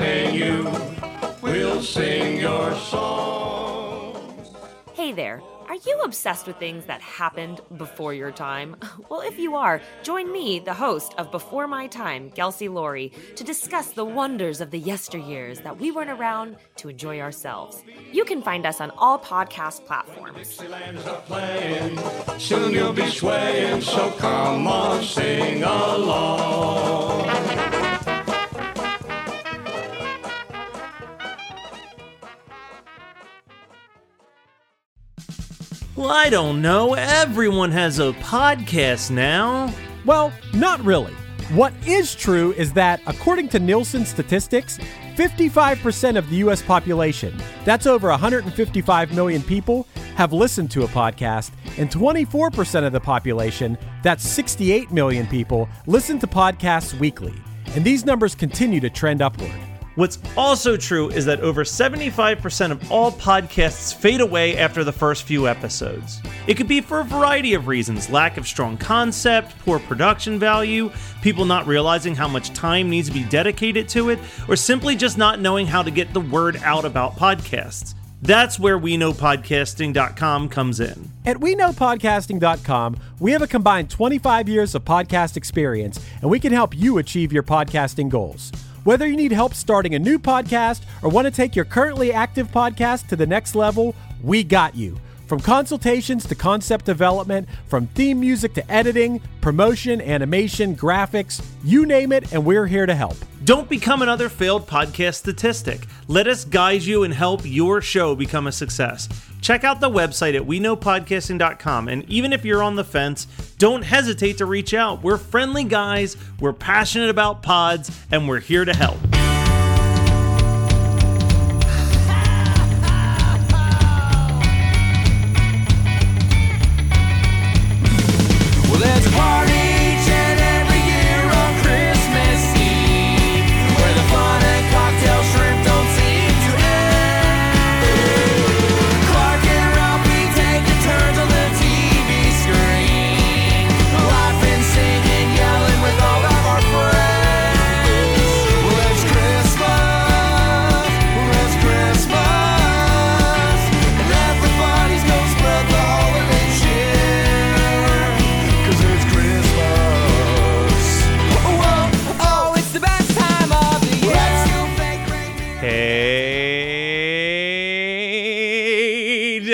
We'll sing your song. Hey there. Are you obsessed with things that happened before your time? Well, if you are, join me, the host of Before My Time, Kelsey Laurie, to discuss the wonders of the yesteryears that we weren't around to enjoy ourselves. You can find us on all podcast platforms. Dixieland's a playing. Soon you'll be swaying, so come on, sing along. Well, I don't know. Everyone has a podcast now. Well, not really. What is true is that, according to Nielsen statistics, 55% of the US population, that's over 155 million people, have listened to a podcast, and 24% of the population, that's 68 million people, listen to podcasts weekly. And these numbers continue to trend upward. What's also true is that over 75% of all podcasts fade away after the first few episodes. It could be for a variety of reasons lack of strong concept, poor production value, people not realizing how much time needs to be dedicated to it, or simply just not knowing how to get the word out about podcasts. That's where we know podcasting.com comes in. At WeKnowPodcasting.com, we have a combined 25 years of podcast experience, and we can help you achieve your podcasting goals. Whether you need help starting a new podcast or want to take your currently active podcast to the next level, we got you. From consultations to concept development, from theme music to editing, promotion, animation, graphics, you name it, and we're here to help. Don't become another failed podcast statistic. Let us guide you and help your show become a success. Check out the website at weknowpodcasting.com. And even if you're on the fence, don't hesitate to reach out. We're friendly guys, we're passionate about pods, and we're here to help.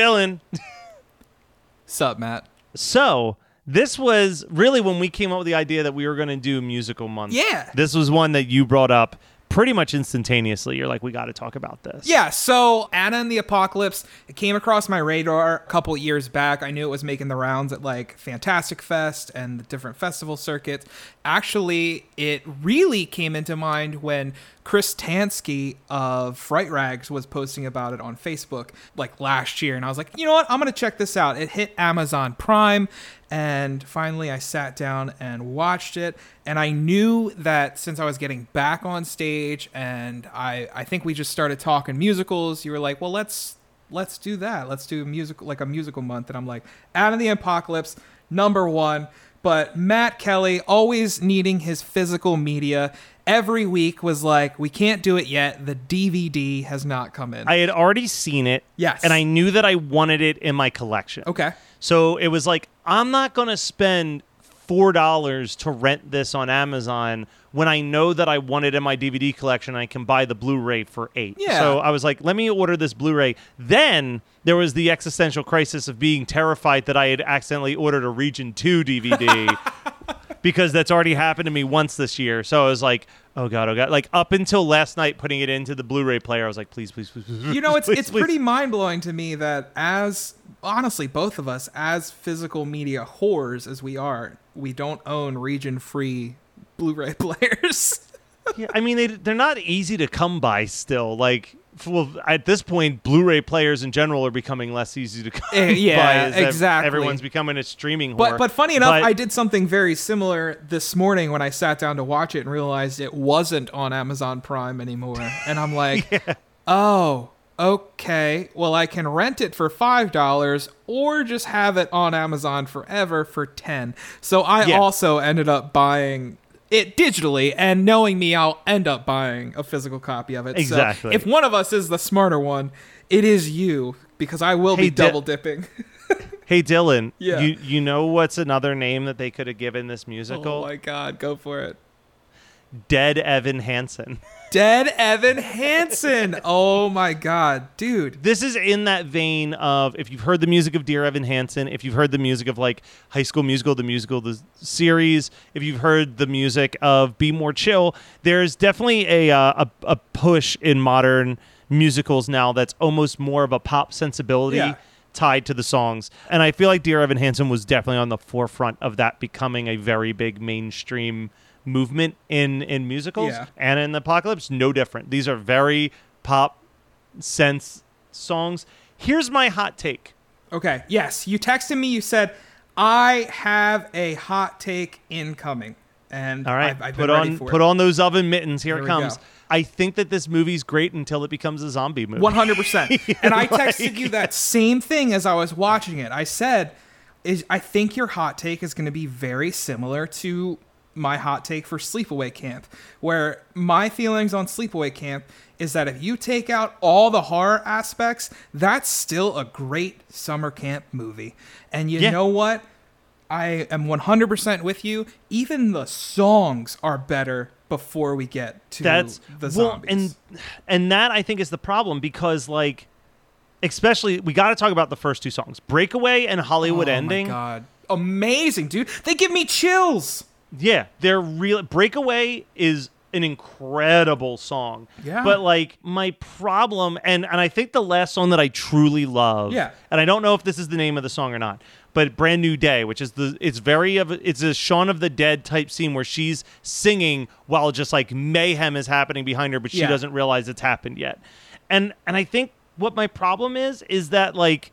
Dylan. Sup, Matt? So, this was really when we came up with the idea that we were going to do musical month. Yeah. This was one that you brought up pretty much instantaneously. You're like, we got to talk about this. Yeah, so Anna and the Apocalypse, it came across my radar a couple years back. I knew it was making the rounds at like Fantastic Fest and the different festival circuits. Actually, it really came into mind when Chris Tansky of Fright Rags was posting about it on Facebook like last year. And I was like, you know what? I'm going to check this out. It hit Amazon Prime. And finally, I sat down and watched it. And I knew that since I was getting back on stage and I, I think we just started talking musicals, you were like, well, let's let's do that. Let's do musical like a musical month. And I'm like, Anna and the Apocalypse, number one. But Matt Kelly, always needing his physical media, every week was like, we can't do it yet. The DVD has not come in. I had already seen it. Yes. And I knew that I wanted it in my collection. okay. So it was like, I'm not going to spend four dollars to rent this on Amazon when I know that I want it in my DVD collection. I can buy the Blu-ray for eight. Yeah. So I was like, let me order this Blu-ray. Then there was the existential crisis of being terrified that I had accidentally ordered a Region Two DVD. because that's already happened to me once this year. So I was like, oh god, oh god. Like up until last night, putting it into the Blu-ray player, I was like, please, please, please. please you know it's please, it's please. pretty mind-blowing to me that as honestly both of us as physical media whores as we are we don't own region free blu-ray players Yeah, I mean, they they're not easy to come by still. Like, well, at this point, Blu-ray players in general are becoming less easy to come Eh, yeah, by. exactly. Everyone's becoming a streaming but whore. but funny enough But- i did something very similar this morning when i sat down to watch it and realized it wasn't on amazon prime anymore and i'm like oh okay well i can rent it for five dollars or just have it on amazon forever for 10 so i Yeah. also ended up buying it digitally and knowing me i'll end up buying a physical copy of it So Exactly. if one of us is the smarter one it is you because i will Hey, be Di- double dipping Hey, Dylan. Yeah. You you know what's another name that they could have given this musical? oh my god go for it Dead Evan Hansen. Dead Evan Hansen. Oh my god, dude. this is in that vein of if you've heard the music of Dear Evan Hansen, if you've heard the music of like High School Musical, the musical, the series, if you've heard the music of Be More Chill, there's definitely a uh, a, a push in modern musicals now that's almost more of a pop sensibility. Yeah. Tied to the songs, and I feel like Dear Evan Hansen was definitely on the forefront of that becoming a very big mainstream movement in in musicals. Yeah. Anna and the Apocalypse, no different. These are very pop sense songs. Here's my hot take. Okay, yes, you texted me. You said I have a hot take incoming, and All right, I've, I've put on put it. on those oven mittens. Here, Here it comes. I think that this movie's great until it becomes a zombie movie. One hundred percent. And I texted you that same thing as I was watching it. I said, "Is I think your hot take is going to be very similar to my hot take for Sleepaway Camp, where my feelings on Sleepaway Camp is that if you take out all the horror aspects, that's still a great summer camp movie. And you Yeah. know what? I am 100% with you. Even the songs are better before we get to That's the well, zombies. and and that I think is the problem because like, especially we got to talk about the first two songs, "Breakaway" and "Hollywood oh Ending." my god. Amazing, dude. They give me chills. Yeah, they're real. Breakaway is an incredible song. Yeah. But like my problem, and and I think the last song that I truly love. Yeah. And I don't know if this is the name of the song or not, but "Brand New Day," which is the it's very of it's a Shaun of the Dead type scene where she's singing while just like mayhem is happening behind her, but she Yeah. doesn't realize it's happened yet. And and I think what my problem is is that like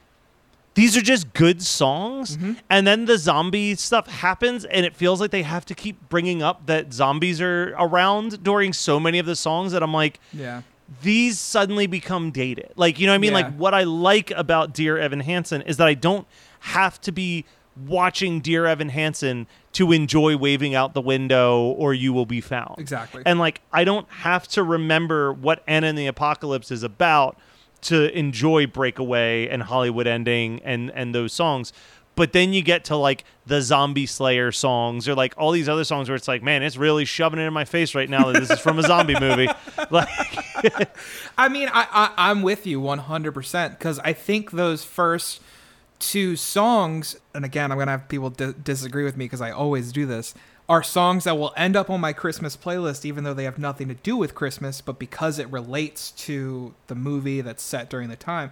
these are just good songs Mm-hmm. and then the zombie stuff happens and it feels like they have to keep bringing up that zombies are around during so many of the songs that i'm like Yeah. these suddenly become dated like you know what i mean Yeah. like what i like about dear evan hansen is that i don't have to be watching dear evan hansen to enjoy waving out the window or you will be found Exactly. and like i don't have to remember what anna and the apocalypse is about to enjoy breakaway and hollywood ending and and those songs but then you get to like the zombie slayer songs or like all these other songs where it's like man it's really shoving it in my face right now that this is from a zombie movie. Like I mean, I, I I'm with you 100% because I think those first two songs, and again, I'm gonna have people di- disagree with me because I always do this, are songs that will end up on my Christmas playlist, even though they have nothing to do with Christmas, but because it relates to the movie that's set during the time.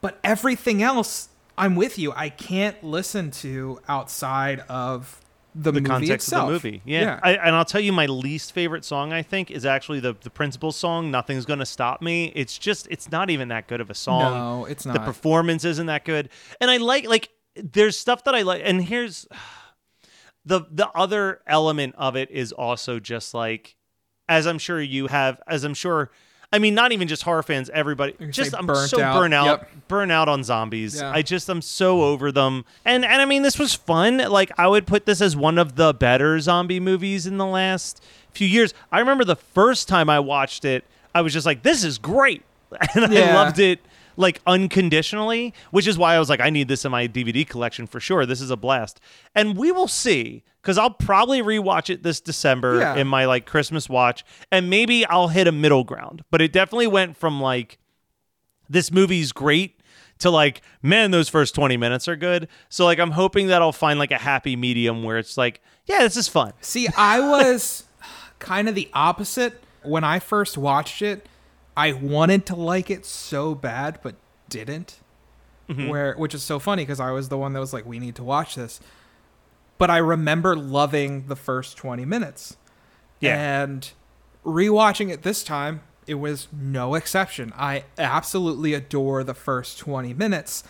But everything else, I'm with you. I can't listen to outside of the, the movie context itself. of the movie yeah, I, and i'll tell you my least favorite song i think is actually the the principal song nothing's gonna stop me it's just it's not even that good of a song No, it's not. the performance isn't that good and i like like there's stuff that i like and here's the the other element of it is also just like as i'm sure you have as i'm sure i mean not even just horror fans everybody just i'm so out. burnt out Yep. burn out on zombies Yeah. i just i'm so over them and and i mean this was fun like i would put this as one of the better zombie movies in the last few years i remember the first time i watched it i was just like this is great and i loved it like unconditionally, which is why I was like, I need this in my DVD collection for sure. This is a blast. And we will see because I'll probably rewatch it this December Yeah. in my like Christmas watch, and maybe I'll hit a middle ground. But it definitely went from like this movie's great to like, man, those first 20 minutes are good. So like I'm hoping that I'll find like a happy medium where it's like, yeah, this is fun. See, I was kind of the opposite. When I first watched it, I wanted to like it so bad, but didn't. Mm-hmm. Where, which is so funny because I was the one that was like, "We need to watch this," but I remember loving the first twenty minutes. Yeah. And rewatching it this time, it was no exception. I absolutely adore the first 20 minutes,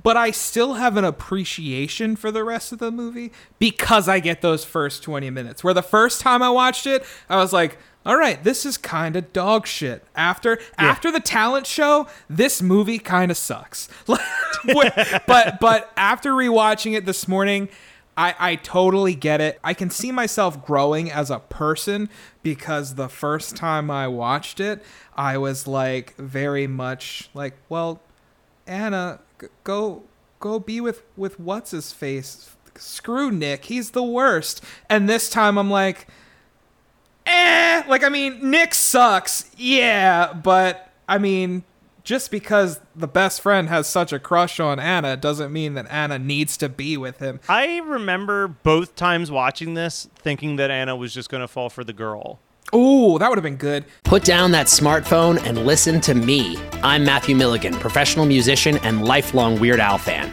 but I still have an appreciation for the rest of the movie because I get those first 20 minutes. Where the first time I watched it, I was like, all right, this is kind of dog shit. After after the talent show, this movie kind of sucks. but but after rewatching it this morning, I, I totally get it. I can see myself growing as a person because the first time I watched it, I was like very much like, well, Anna, g- go go be with with what's his face. Screw Nick, he's the worst. And this time I'm like, eh. Like I mean, Nick sucks, yeah, but I mean, just because the best friend has such a crush on Anna doesn't mean that Anna needs to be with him. I remember both times watching this thinking that Anna was just going to fall for the girl. Ooh, that would have been good. Put down that smartphone and listen to me. I'm Matthew Milligan, professional musician and lifelong Weird Al fan.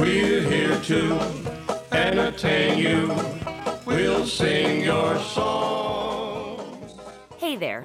We're here to entertain you. We'll sing your song. Hey there.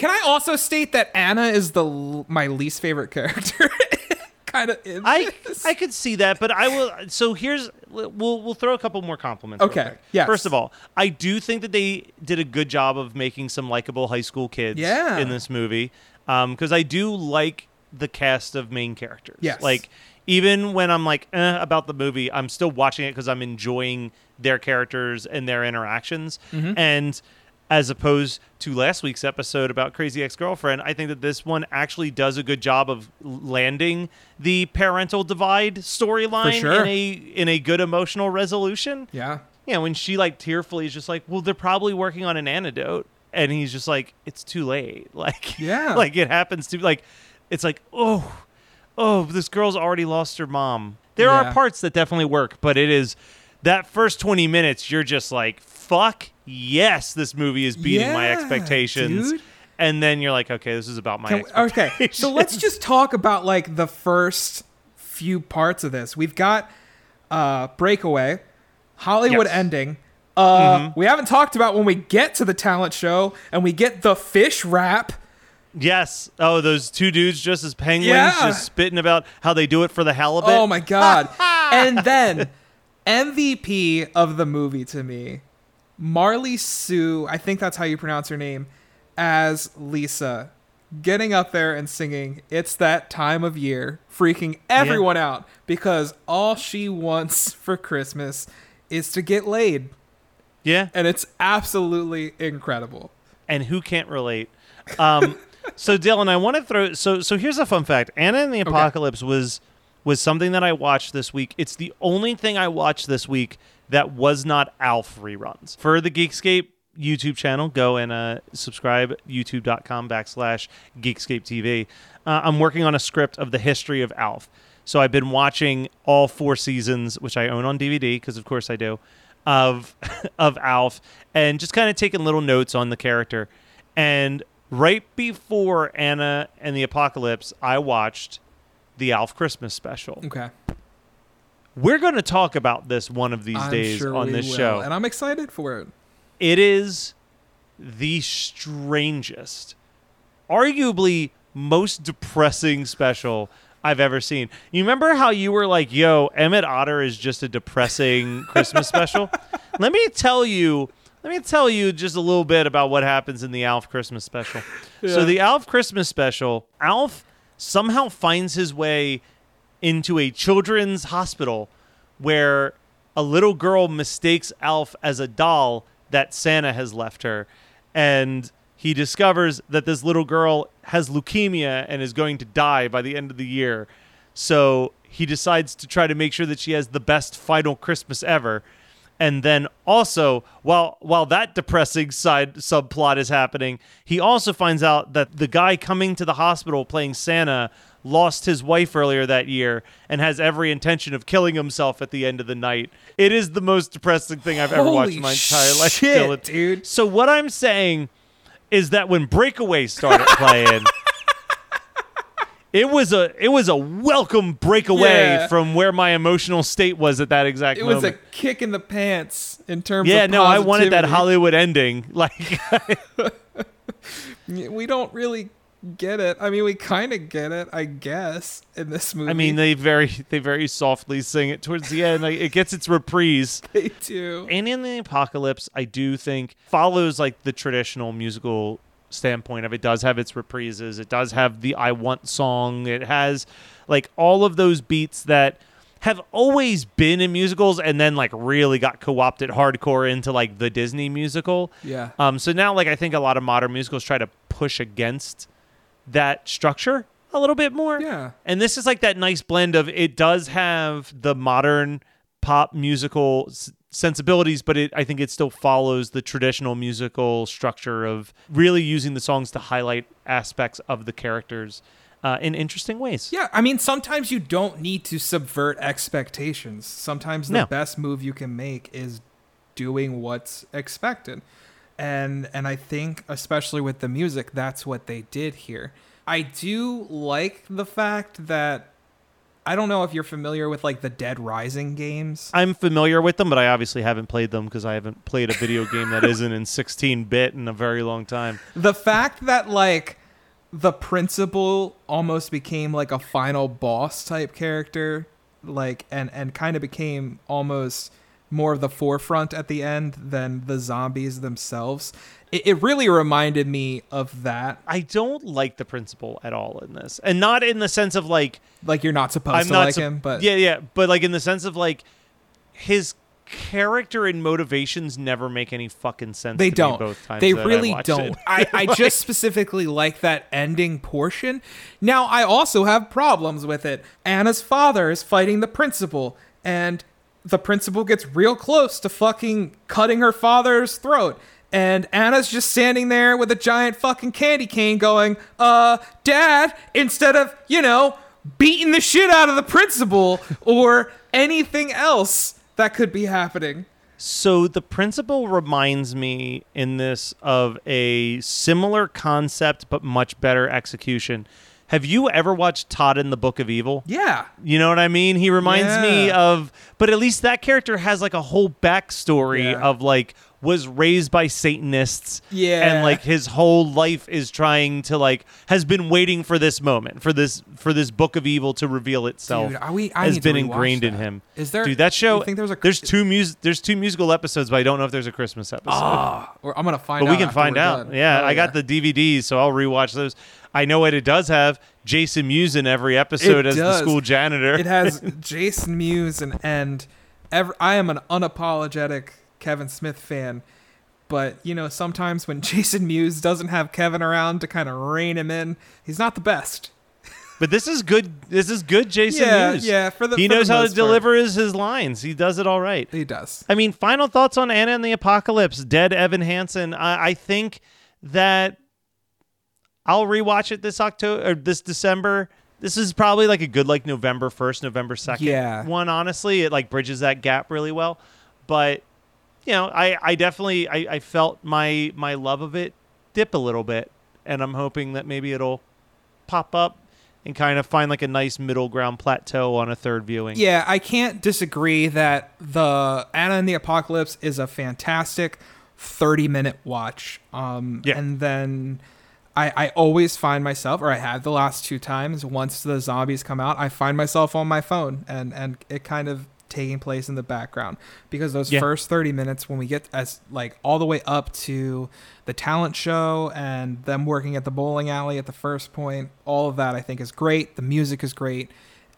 Can I also state that Anna is the my least favorite character? kind of. I I could see that, but I will. So here's we'll we'll throw a couple more compliments. Okay, Yeah. First of all, I do think that they did a good job of making some likable high school kids. Yeah. In this movie, because I do like the cast of main characters. Yes. Like even when I'm like eh, about the movie, I'm still watching it because I'm enjoying their characters and their interactions. Mm-hmm. And as opposed to last week's episode about Crazy Ex Girlfriend, I think that this one actually does a good job of landing the parental divide storyline sure. in a in a good emotional resolution. yeah. Yeah, when she like tearfully is just like, "Well, they're probably working on an antidote," and he's just like, "It's too late." Like, Yeah. like it happens to be like, it's like, oh, oh, this girl's already lost her mom. There Yeah. are parts that definitely work, but it is that first twenty minutes. You're just like, "Fuck yes, this movie is beating my expectations." dude. And then you're like, "Okay, this is about my." Can we- okay, so let's just talk about like the first few parts of this. We've got uh Breakaway, Hollywood Yes. Mm-hmm. ending. Uh we haven't talked about when we get to the talent show and we get the fish wrap. Yes. Oh, those two dudes just as penguins, Yeah. just spitting about how they do it for the halibut. Oh my god. and then MVP of the movie to me, Marli Siu, I think that's how you pronounce her name, as Lisa. getting up there and singing "It's That Time of Year," freaking everyone out because all she wants for Christmas is to get laid, Yeah. and it's absolutely incredible. and who can't relate? Um, so Dylan, I want to throw. So so here's a fun fact: Anna and the Apocalypse was was something that I watched this week. It's the only thing I watched this week that was not Alf reruns for the Geekscape YouTube channel. Go and uh, subscribe YouTube.com backslash Geekscape TV. Uh, I'm working on a script of the history of Alf. So I've been watching all four seasons, which I own on DVD because of course I do, of of Alf, and just kind of taking little notes on the character. And right before Anna and the Apocalypse, I watched the Alf Christmas special. Okay, We're going to talk about this one of these I'm days sure on this will, show. and I'm excited for it. it is the strangest, arguably most depressing special I've ever seen. You remember how you were like, yo, Emmett Otter is just a depressing Christmas special? Let me tell you. Let me tell you just a little bit about what happens in the Alf Christmas special. So the Alf Christmas special, Alf somehow finds his way into a children's hospital where a little girl mistakes Alf as a doll that Santa has left her. And he discovers that this little girl has leukemia and is going to die by the end of the year. So he decides to try to make sure that she has the best final Christmas ever. And then also, while while that depressing side subplot is happening, he also finds out that the guy coming to the hospital playing Santa lost his wife earlier that year and has every intention of killing himself at the end of the night. It is the most depressing thing I've ever watched in my entire life, shit, Dylan. dude. So what I'm saying is that when Breakaway started playing, it was a it was a welcome breakaway Yeah. from where my emotional state was at that exact It moment. It was a kick in the pants in terms of yeah, no, I wanted that. Hollywood ending. Like, We don't really get it. I mean, we kind of get it, I guess, in this movie. I mean, they very they very softly sing it towards the end. Like, it gets its reprise. they do. Anna and the Apocalypse, I do think follows like the traditional musical standpoint of it does have its reprises. It does have the I Want song. It has like all of those beats that have always been in musicals and then like really got co-opted hardcore into like the Disney musical. Yeah. Um so now like I think a lot of modern musicals try to push against that structure a little bit more. Yeah. And this is like that nice blend of it does have the modern pop musical s- sensibilities, but it I think it still follows the traditional musical structure of really using the songs to highlight aspects of the characters uh, in interesting ways. Yeah, I mean, sometimes you don't need to subvert expectations. Sometimes the No. best move you can make is doing what's expected. And and I think especially with the music, that's what they did here. I do like the fact that I don't know if you're familiar with like the Dead Rising games. I'm familiar with them, but I obviously haven't played them because I haven't played a video game that isn't in 16 bit in a very long time. the fact that like the principal almost became like a final boss type character like and and kind of became almost more of the forefront at the end than the zombies themselves. It, it really reminded me of that. I don't like the principal at all in this, and not in the sense of like like you're not supposed I'm to not like sup- him but yeah, yeah, but like in the sense of like his character and motivations never make any fucking sense. they to don't. both times. they I really watched don't. i, I just specifically like that ending portion. Now i also have problems with it. Anna's father is fighting the principal and the principal gets real close to fucking cutting her father's throat and Anna's just standing there with a giant fucking candy cane going, uh, dad, instead of, you know, beating the shit out of the principal or anything else that could be happening. So the principal reminds me in this of a similar concept but much better execution. Have you ever watched Todd and the Book of Evil? Yeah. You know what I mean? He reminds me of, but at least that character has like a whole backstory Yeah. of like was raised by Satanists. Yeah. And like his whole life is trying to like has been waiting for this moment for this for this book of evil to reveal itself. Dude, are we- I has need to been ingrained in him. Is there- dude that show? think there's a- there's two mus there's two musical episodes, but I don't know if there's a Christmas episode. Ah, I'm gonna find but out. we can find out. Yeah, Oh, I got the DVDs, so I'll rewatch those. I know what it does have. Jason Mewes in every episode It as the school janitor. It has Jason Mewes and and ever, I am an unapologetic Kevin Smith fan. But you know, sometimes when Jason Mewes doesn't have Kevin around to kind of rein him in, he's not the best. but this is good. This is good. Jason Yeah, Mewes. yeah, for the- he for the knows how to part. deliver his, his lines. He does it all right. He does. I mean, final thoughts on Anna and the Apocalypse. Dead Evan Hansen. I, I think that I'll rewatch it this October or this December. This is probably like a good like November first, November second. Yeah. One honestly, it like bridges that gap really well. But you know, I I definitely I, I felt my my love of it dip a little bit, and I'm hoping that maybe it'll pop up and kind of find like a nice middle ground plateau on a third viewing. Yeah, I can't disagree that the Anna and the Apocalypse is a fantastic 30 minute watch. Um, Yeah. And then I, I always find myself, or I have the last two times, once the zombies come out, I find myself on my phone and, and it kind of taking place in the background. Because those Yeah. first 30 minutes when we get as like all the way up to the talent show and them working at the bowling alley at the first point all of that i think is great. The music is great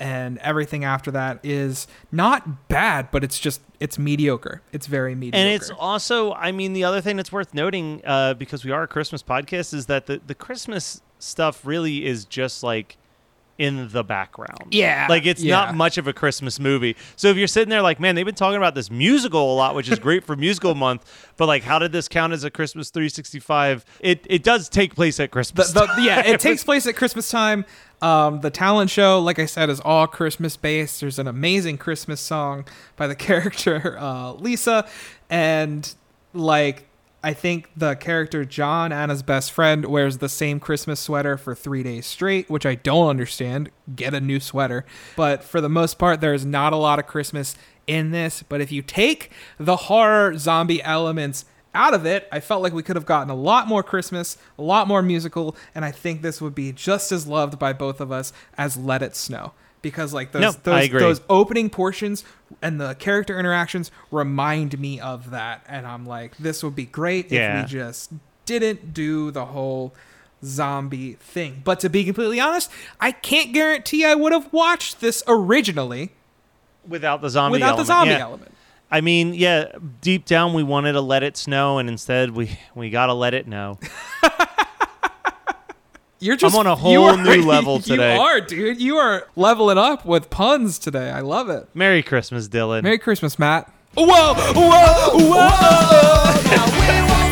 and everything after that is not bad but it's just it's mediocre. It's very mediocre. And it's also, I mean, the other thing that's worth noting, uh, because we are a Christmas podcast, is that the, the Christmas stuff really is just like in the background. Yeah, Like it's yeah. not much of a Christmas movie. So if you're sitting there like, man, they've been talking about this musical a lot, which is great for musical month, but like, how did this count as a Christmas 365? It, it does take place at the, Christmas. the, yeah it takes place at christmas time um, the talent show like i said is all christmas based there's an amazing christmas song by the character uh, lisa and like i think the character john anna's best friend wears the same christmas sweater for three days straight which i don't understand. Get a new sweater. But for the most part there's not a lot of christmas in this. But if you take the horror zombie elements out of it, I felt like we could have gotten a lot more Christmas, a lot more musical, and I think this would be just as loved by both of us as Let It Snow. Because like those No, those, those opening portions and the character interactions remind me of that, and I'm like, this would be great Yeah. if we just didn't do the whole zombie thing. But to be completely honest, I can't guarantee I would have watched this originally without the zombie without element. the zombie Yeah. element. I mean, yeah, deep down we wanted to let it snow, and instead we we gotta let it know. You're just on a whole are- new level today. You are, dude. You are leveling up with puns today. I love it. Merry Christmas, Dylan. Merry Christmas, Matt. Whoa, whoa, whoa! Now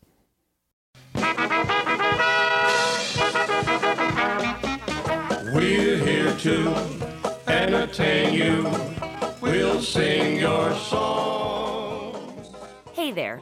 We're here to entertain you. We'll sing your song. Hey there.